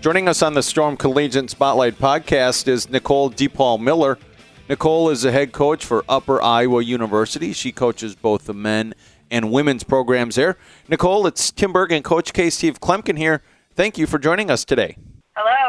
Joining us on the Storm Collegiate Spotlight podcast is Nicole DePaul Miller. Nicole is the head coach for Upper Iowa University. She coaches both the men and women's programs there. Nicole, it's Tim Berg and Coach K. Steve Kloempken here. Thank you for joining us today.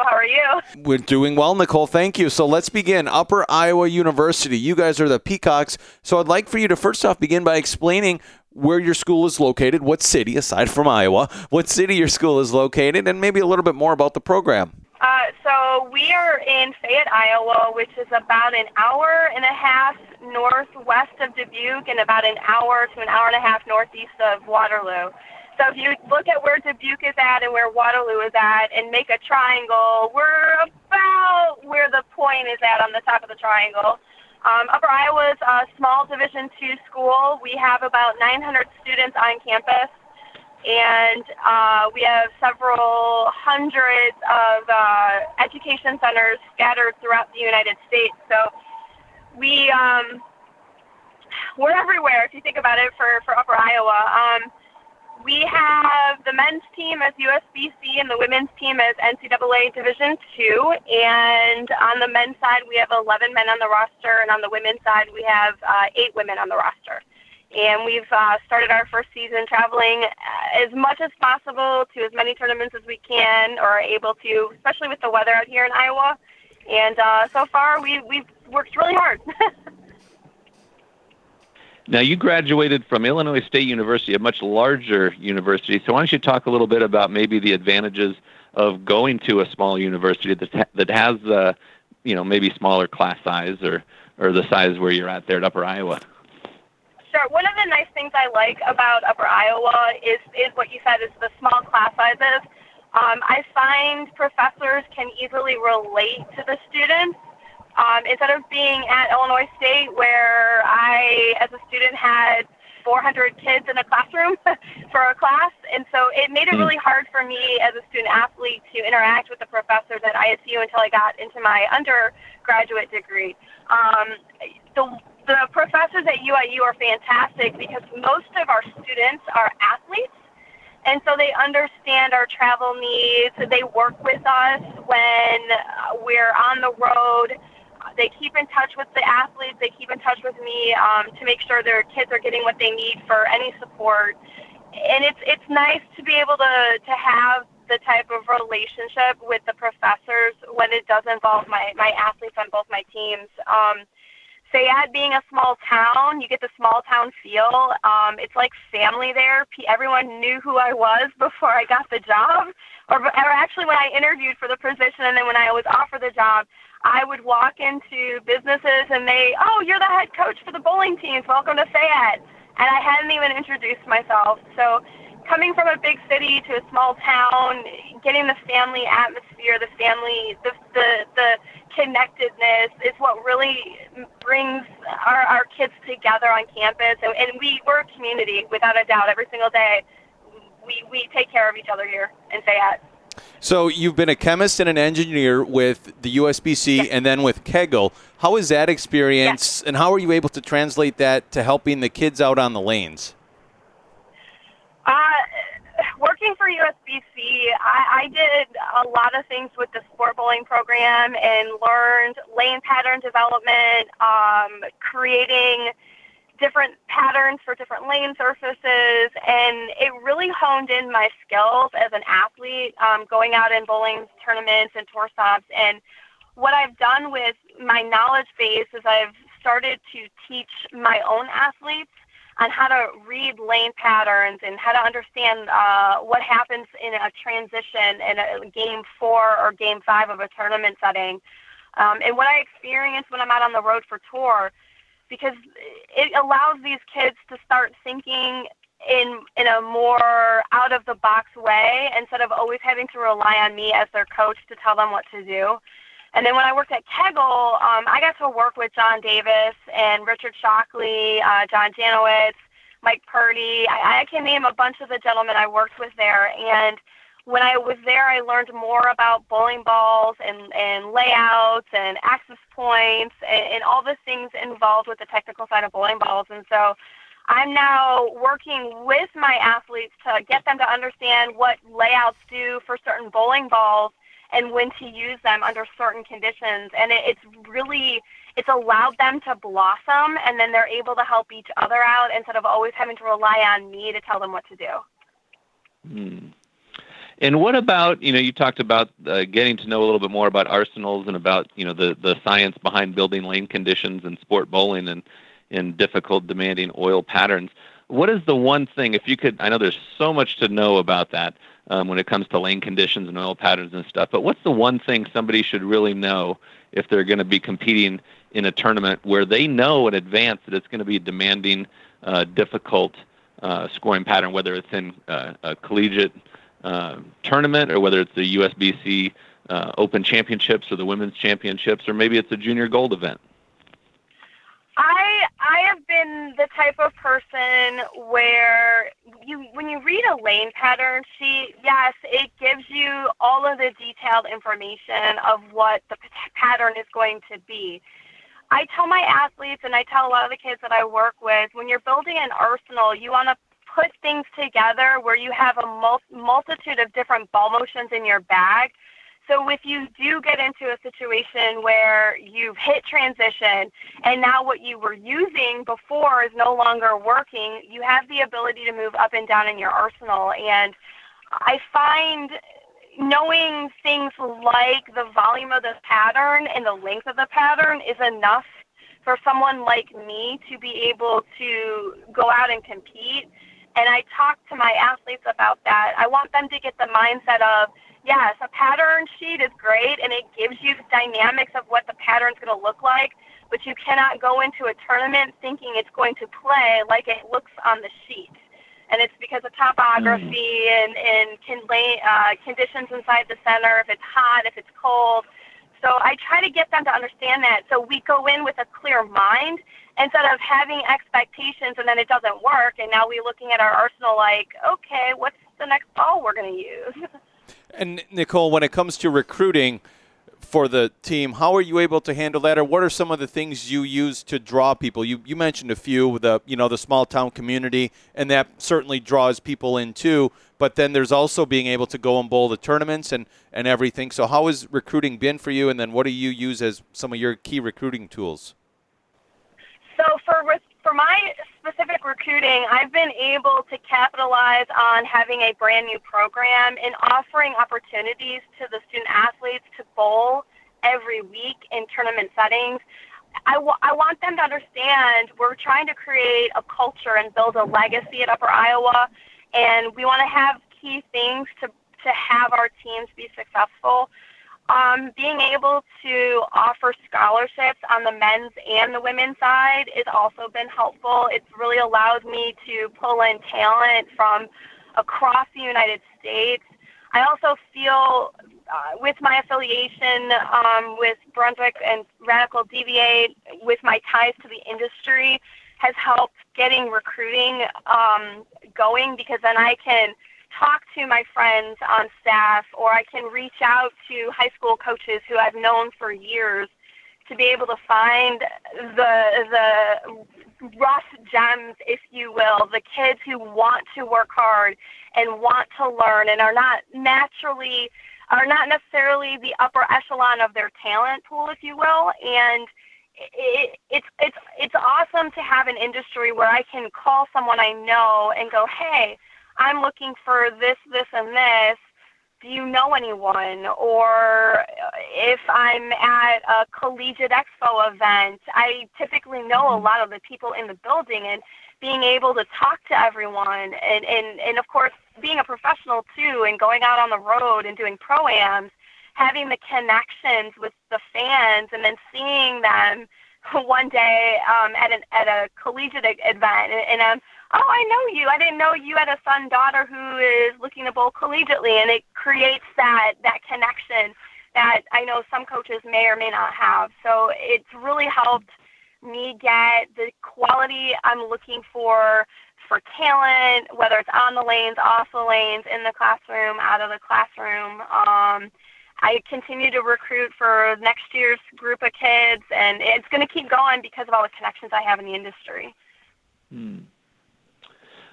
How are you? We're doing well, Nicole. Thank you. So let's begin. Upper Iowa University. You guys are the Peacocks. So I'd like for you to first off begin by explaining where your school is located, what city, aside from Iowa, what city your school is located, and maybe a little bit more about the program. Uh, so we are in Fayette, Iowa, which is about an hour and a half northwest of Dubuque and about an hour to an hour and a half northeast of Waterloo. So if you look at where Dubuque where Waterloo is at and make a triangle, we're about where the point is at on the top of the triangle. Um, Upper Iowa is a small Division two school. We have about 900 students on campus, and uh, we have several hundreds of uh, education centers scattered throughout the United States. So we um, we're everywhere if you think about it for for Upper Iowa. Um, we have the men's team as USBC and the women's team as NCAA Division Two. And on the men's side, we have 11 men on the roster, and on the women's side, we have uh, eight women on the roster. And we've uh, started our first season traveling uh, as much as possible to as many tournaments as we can, or are able to, especially with the weather out here in Iowa. And uh, so far, we, we've worked really hard. Now, you graduated from Illinois State University, a much larger university. So, why don't you talk a little bit about maybe the advantages of going to a small university that ha- that has, uh, you know, maybe smaller class size or or the size where you're at there at Upper Iowa? Sure. One of the nice things I like about Upper Iowa is is what you said is the small class sizes. Um, I find professors can easily relate to the students um, instead of being at Illinois State, where I, as a student, had 400 kids in a classroom for a class, and so it made it hmm. really hard for me as a student athlete to interact with the professors at ISU until I got into my undergraduate degree. Um, the the professors at UIU are fantastic because most of our students are athletes and so they understand our travel needs. They work with us when we're on the road they keep in touch with the athletes. They keep in touch with me um, to make sure their kids are getting what they need for any support. And it's it's nice to be able to to have the type of relationship with the professors when it does involve my my athletes on both my teams. Um, Fayette being a small town, you get the small town feel. Um, it's like family there. Everyone knew who I was before I got the job, or, or actually when I interviewed for the position, and then when I was offered the job, I would walk into businesses and they, oh, you're the head coach for the bowling teams. Welcome to Fayette. And I hadn't even introduced myself. So coming from a big city to a small town, getting the family atmosphere, the family, the the, the connectedness is what really brings our, our kids together on campus. And, and we, we're a community without a doubt. Every single day, we, we take care of each other here in Fayette. So you've been a chemist and an engineer with the USBC yes. and then with Kegel. How is that experience, yes. and how are you able to translate that to helping the kids out on the lanes? Uh, working for USBC, I, I did a lot of things with the sport bowling program and learned lane pattern development, um, creating – different patterns for different lane surfaces, and it really honed in my skills as an athlete, um, going out in bowling tournaments and tour stops. And what I've done with my knowledge base is I've started to teach my own athletes on how to read lane patterns and how to understand uh, what happens in a transition in a game four or game five of a tournament setting. Um, and what I experience when I'm out on the road for tour because it allows these kids to start thinking in in a more out of the box way instead of always having to rely on me as their coach to tell them what to do. And then when I worked at Kegel, um, I got to work with John Davis and Richard Shockley, uh, John Janawicz, Mike Purdy. I, I can name a bunch of the gentlemen I worked with there. And when I was there, I learned more about bowling balls and, and layouts and access points and, and all the things involved with the technical side of bowling balls. And so I'm now working with my athletes to get them to understand what layouts do for certain bowling balls and when to use them under certain conditions. And it, it's really it's allowed them to blossom, and then they're able to help each other out instead of always having to rely on me to tell them what to do. Hmm. And what about you know you talked about uh, getting to know a little bit more about arsenals and about you know the the science behind building lane conditions and sport bowling and in difficult demanding oil patterns. What is the one thing if you could? I know there's so much to know about that um, when it comes to lane conditions and oil patterns and stuff. But what's the one thing somebody should really know if they're going to be competing in a tournament where they know in advance that it's going to be demanding, uh, difficult uh, scoring pattern, whether it's in uh, a collegiate tournament or whether it's the USBC uh, Open Championships or the Women's Championships or maybe it's a Junior Gold event. I I have been the type of person where you when you read a lane pattern sheet, yes, it gives you all of the detailed information of what the pattern is going to be. I tell my athletes and I tell a lot of the kids that I work with, when you're building an arsenal, you want to put things together where you have a mul- multitude of different ball motions in your bag so if you do get into a situation where you've hit transition and now what you were using before is no longer working, you have the ability to move up and down in your arsenal. And I find knowing things like the volume of the pattern and the length of the pattern is enough for someone like me to be able to go out and compete. And I talk to my athletes about that. I want them to get the mindset of, yes, a pattern sheet is great and it gives you the dynamics of what the pattern's going to look like, but you cannot go into a tournament thinking it's going to play like it looks on the sheet. And it's because of topography mm. and, and can lay, uh, conditions inside the center, if it's hot, if it's cold. So I try to get them to understand that. So we go in with a clear mind instead of having expectations and then it doesn't work. And now we're looking at our arsenal like, okay, what's the next ball we're going to use? And Nicole, when it comes to recruiting for the team, how are you able to handle that, or what are some of the things you use to draw people? You you mentioned a few, with the you know the small town community, and that certainly draws people in too. But then there's also being able to go and bowl the tournaments and and everything. So how has recruiting been for you? And then what do you use as some of your key recruiting tools? So for for my specific recruiting, I've been able to capitalize on having a brand new program and offering opportunities to the student athletes to bowl every week in tournament settings. I, w- I want them to understand we're trying to create a culture and build a legacy at Upper Iowa, and we want to have key things to, to have our teams be successful. Um, being able to offer scholarships on the men's and the women's side has also been helpful. It's really allowed me to pull in talent from across the United States. I also feel uh, with my affiliation um, with Brunswick and Radical DV8, with my ties to the industry, has helped getting recruiting um, going because then I can – talk to my friends on staff or I can reach out to high school coaches who I've known for years to be able to find the the rough gems, if you will, the kids who want to work hard and want to learn and are not naturally are not necessarily the upper echelon of their talent pool, if you will, and it, it's it's it's awesome to have an industry where I can call someone I know and go, hey, I'm looking for this, this, and this. Do you know anyone? Or if I'm at a collegiate expo event, I typically know a mm-hmm. lot of the people in the building and being able to talk to everyone and, and, and of course being a professional too and going out on the road and doing pro-ams, having the connections with the fans and then seeing them one day um, at an at a collegiate event and, and I'm oh, I know you. I didn't know you had a son daughter who is looking to bowl collegiately, and it creates that that connection. that I know some coaches may or may not have. So it's really helped me get the quality I'm looking for for talent, whether it's on the lanes, off the lanes, in the classroom, out of the classroom. Um, I continue to recruit for next year's group of kids, and it's going to keep going because of all the connections I have in the industry. Hmm.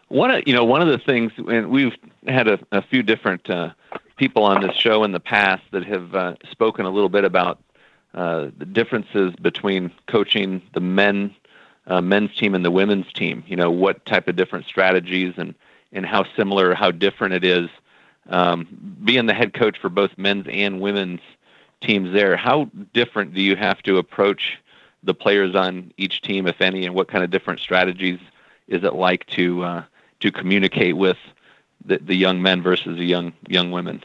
One of you know one of the things, and we've had a, a few different uh, people on this show in the past that have uh, spoken a little bit about uh, the differences between coaching the men uh, men's team and the women's team. You know what type of different strategies and and how similar, how different it is. Um, being the head coach for both men's and women's teams there, how different do you have to approach the players on each team, if any, and what kind of different strategies is it like to uh, to communicate with the, the young men versus the young young women?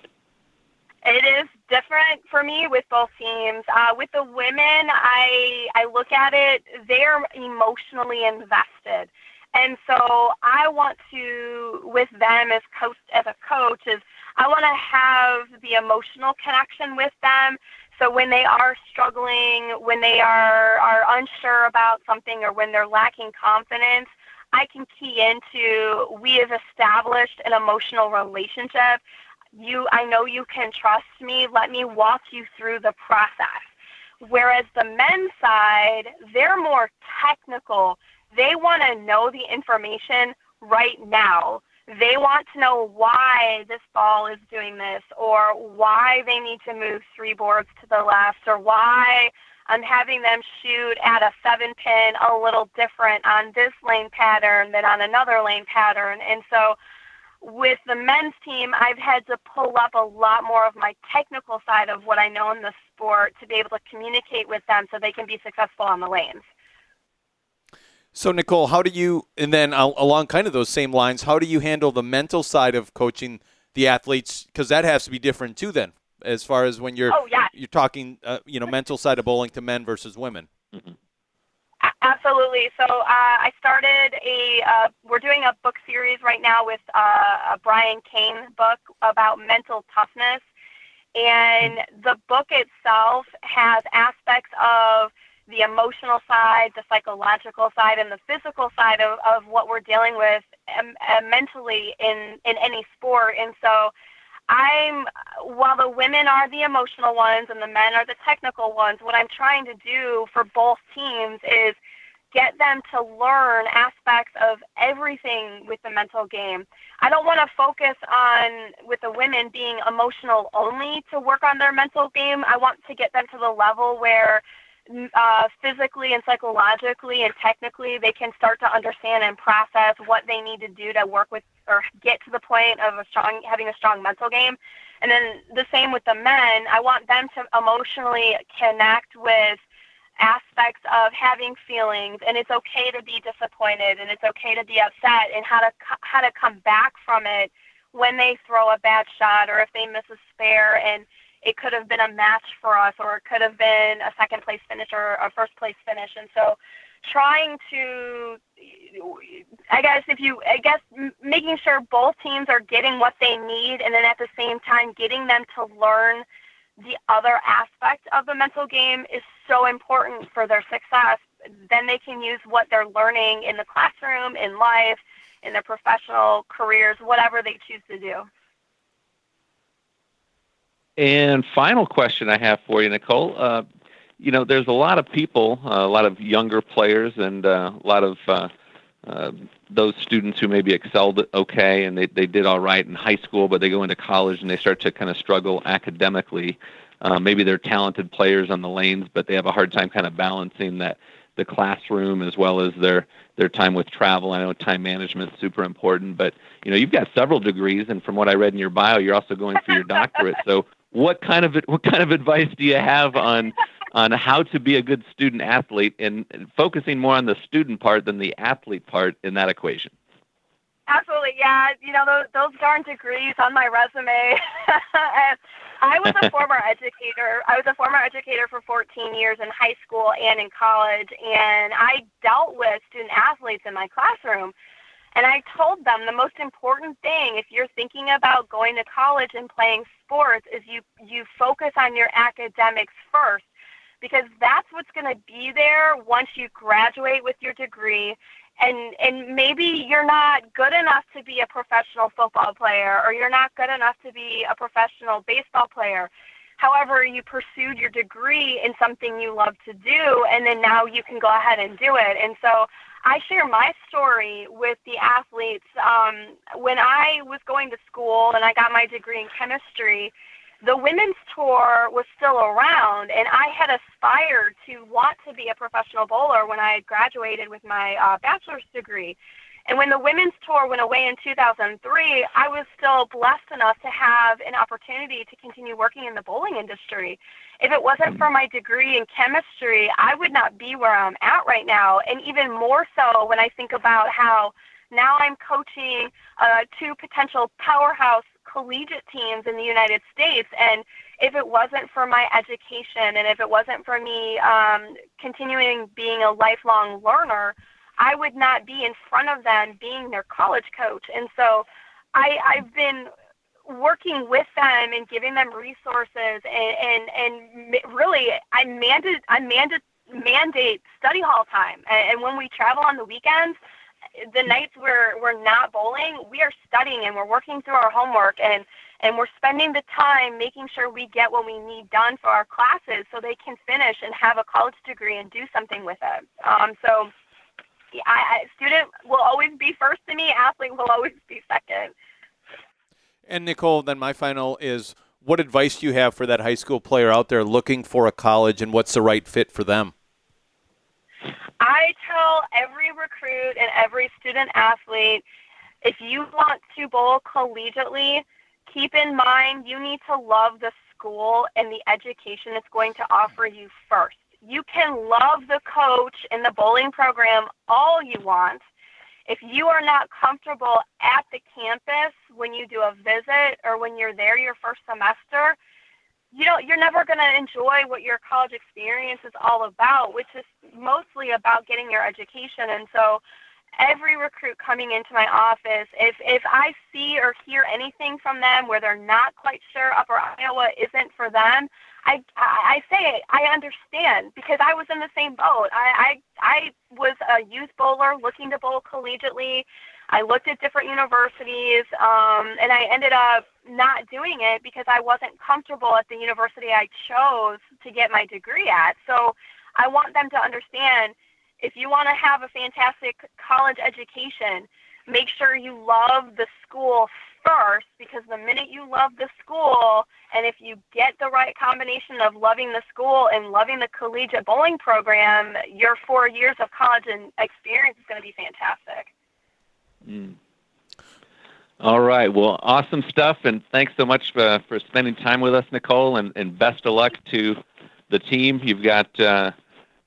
It is different for me with both teams. Uh, with the women, I I look at it; they're emotionally invested, and so I want to with them as coach as a coach is I want to have the emotional connection with them. So when they are struggling, when they are are unsure about something, or when they're lacking confidence, I can key into we have established an emotional relationship. You, I know you can trust me. Let me walk you through the process. Whereas the men's side, they're more technical. They want to know the information right now. They want to know why this ball is doing this, or why they need to move three boards to the left, or why I'm having them shoot at a seven pin a little different on this lane pattern than on another lane pattern. And so with the men's team, I've had to pull up a lot more of my technical side of what I know in the sport to be able to communicate with them so they can be successful on the lanes. So, Nicole, how do you, and then along kind of those same lines, how do you handle the mental side of coaching the athletes? Because that has to be different too, then as far as when you're oh, yeah. you're talking uh, you know mental side of bowling to men versus women. Mm-hmm. Absolutely. So uh, I started a. Uh, we're doing a book series right now with uh, a Brian Cain book about mental toughness, and the book itself has aspects of the emotional side, the psychological side, and the physical side of, of what we're dealing with um, uh, mentally in in any sport. And so I'm while the women are the emotional ones and the men are the technical ones, what I'm trying to do for both teams is get them to learn aspects of everything with the mental game. I don't want to focus on with the women being emotional only to work on their mental game. I want to get them to the level where uh, physically and psychologically and technically they can start to understand and process what they need to do to work with or get to the point of a strong having a strong mental game and then the same with the men i want them to emotionally connect with aspects of having feelings and it's okay to be disappointed and it's okay to be upset and how to how to come back from it when they throw a bad shot or if they miss a spare and it could have been a match for us or it could have been a second place finish or a first place finish. And so trying to I guess if you I guess making sure both teams are getting what they need and then at the same time getting them to learn the other aspect of the mental game is so important for their success. Then they can use what they're learning in the classroom, in life, in their professional careers, whatever they choose to do. And final question I have for you, Nicole. Uh, you know, there's a lot of people, uh, a lot of younger players, and uh, a lot of uh, uh, those students who maybe excelled okay and they, they did all right in high school, but they go into college and they start to kind of struggle academically. Uh, maybe they're talented players on the lanes, but they have a hard time kind of balancing that the classroom as well as their their time with travel. I know time management is super important, but you know you've got several degrees, and from what I read in your bio, you're also going for your doctorate. So what kind of what kind of advice do you have on on how to be a good student athlete and, focusing more on the student part than the athlete part in that equation? Absolutely, yeah. You know those those darn degrees on my resume. I was a former educator. I was a former educator for 14 years in high school and in college, and I dealt with student athletes in my classroom. And I told them the most important thing if you're thinking about going to college and playing sports is you you focus on your academics first because that's what's going to be there once you graduate with your degree. And and maybe you're not good enough to be a professional football player or you're not good enough to be a professional baseball player. However you pursued your degree in something you love to do and then now you can go ahead and do it. And so I share my story with the athletes. Um, when I was going to school and I got my degree in chemistry, the women's tour was still around, and I had aspired to want to be a professional bowler when I graduated with my uh, bachelor's degree. And when the women's tour went away in 2003, I was still blessed enough to have an opportunity to continue working in the bowling industry. If it wasn't for my degree in chemistry, I would not be where I'm at right now. And even more so when I think about how now I'm coaching uh, two potential powerhouse collegiate teams in the United States. And if it wasn't for my education and if it wasn't for me um, continuing being a lifelong learner, I would not be in front of them being their college coach. And so I, I've been working with them and giving them resources and, and, and really I mandate, I mandate, mandate study hall time. And, and when we travel on the weekends, the nights we're we're not bowling, we are studying and we're working through our homework and and we're spending the time making sure we get what we need done for our classes so they can finish and have a college degree and do something with it. Um, so, I, I, student will always be first to me. Athlete will always be second. And Nicole, then my final is: What advice do you have for that high school player out there looking for a college, and what's the right fit for them? I tell every recruit and every student athlete if you want to bowl collegiately, keep in mind you need to love the school and the education it's going to offer you first. You can love the coach and the bowling program all you want. If you are not comfortable at the campus when you do a visit or when you're there your first semester, you know you're never going to enjoy what your college experience is all about which is mostly about getting your education. And so every recruit coming into my office if if i see or hear anything from them where they're not quite sure upper iowa isn't for them i i, say i understand because i was in the same boat. I i i was a youth bowler looking to bowl collegiately I looked at different universities, um, and I ended up not doing it because I wasn't comfortable at the university I chose to get my degree at. So I want them to understand if you want to have a fantastic college education, make sure you love the school first because the minute you love the school and if you get the right combination of loving the school and loving the collegiate bowling program, your four years of college and experience is going to be fantastic. Mm. All right. Well, awesome stuff, and thanks so much for, for spending time with us, Nicole, and, and best of luck to the team. You've got, uh,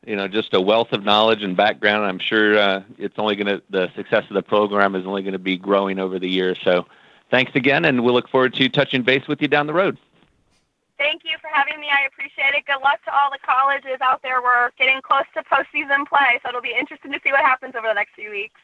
you know, just a wealth of knowledge and background. I'm sure uh, it's only going to the success of the program is only going to be growing over the years. So, thanks again, and we'll look forward to touching base with you down the road. Thank you for having me. I appreciate it. Good luck to all the colleges out there. We're getting close to postseason play, so it'll be interesting to see what happens over the next few weeks.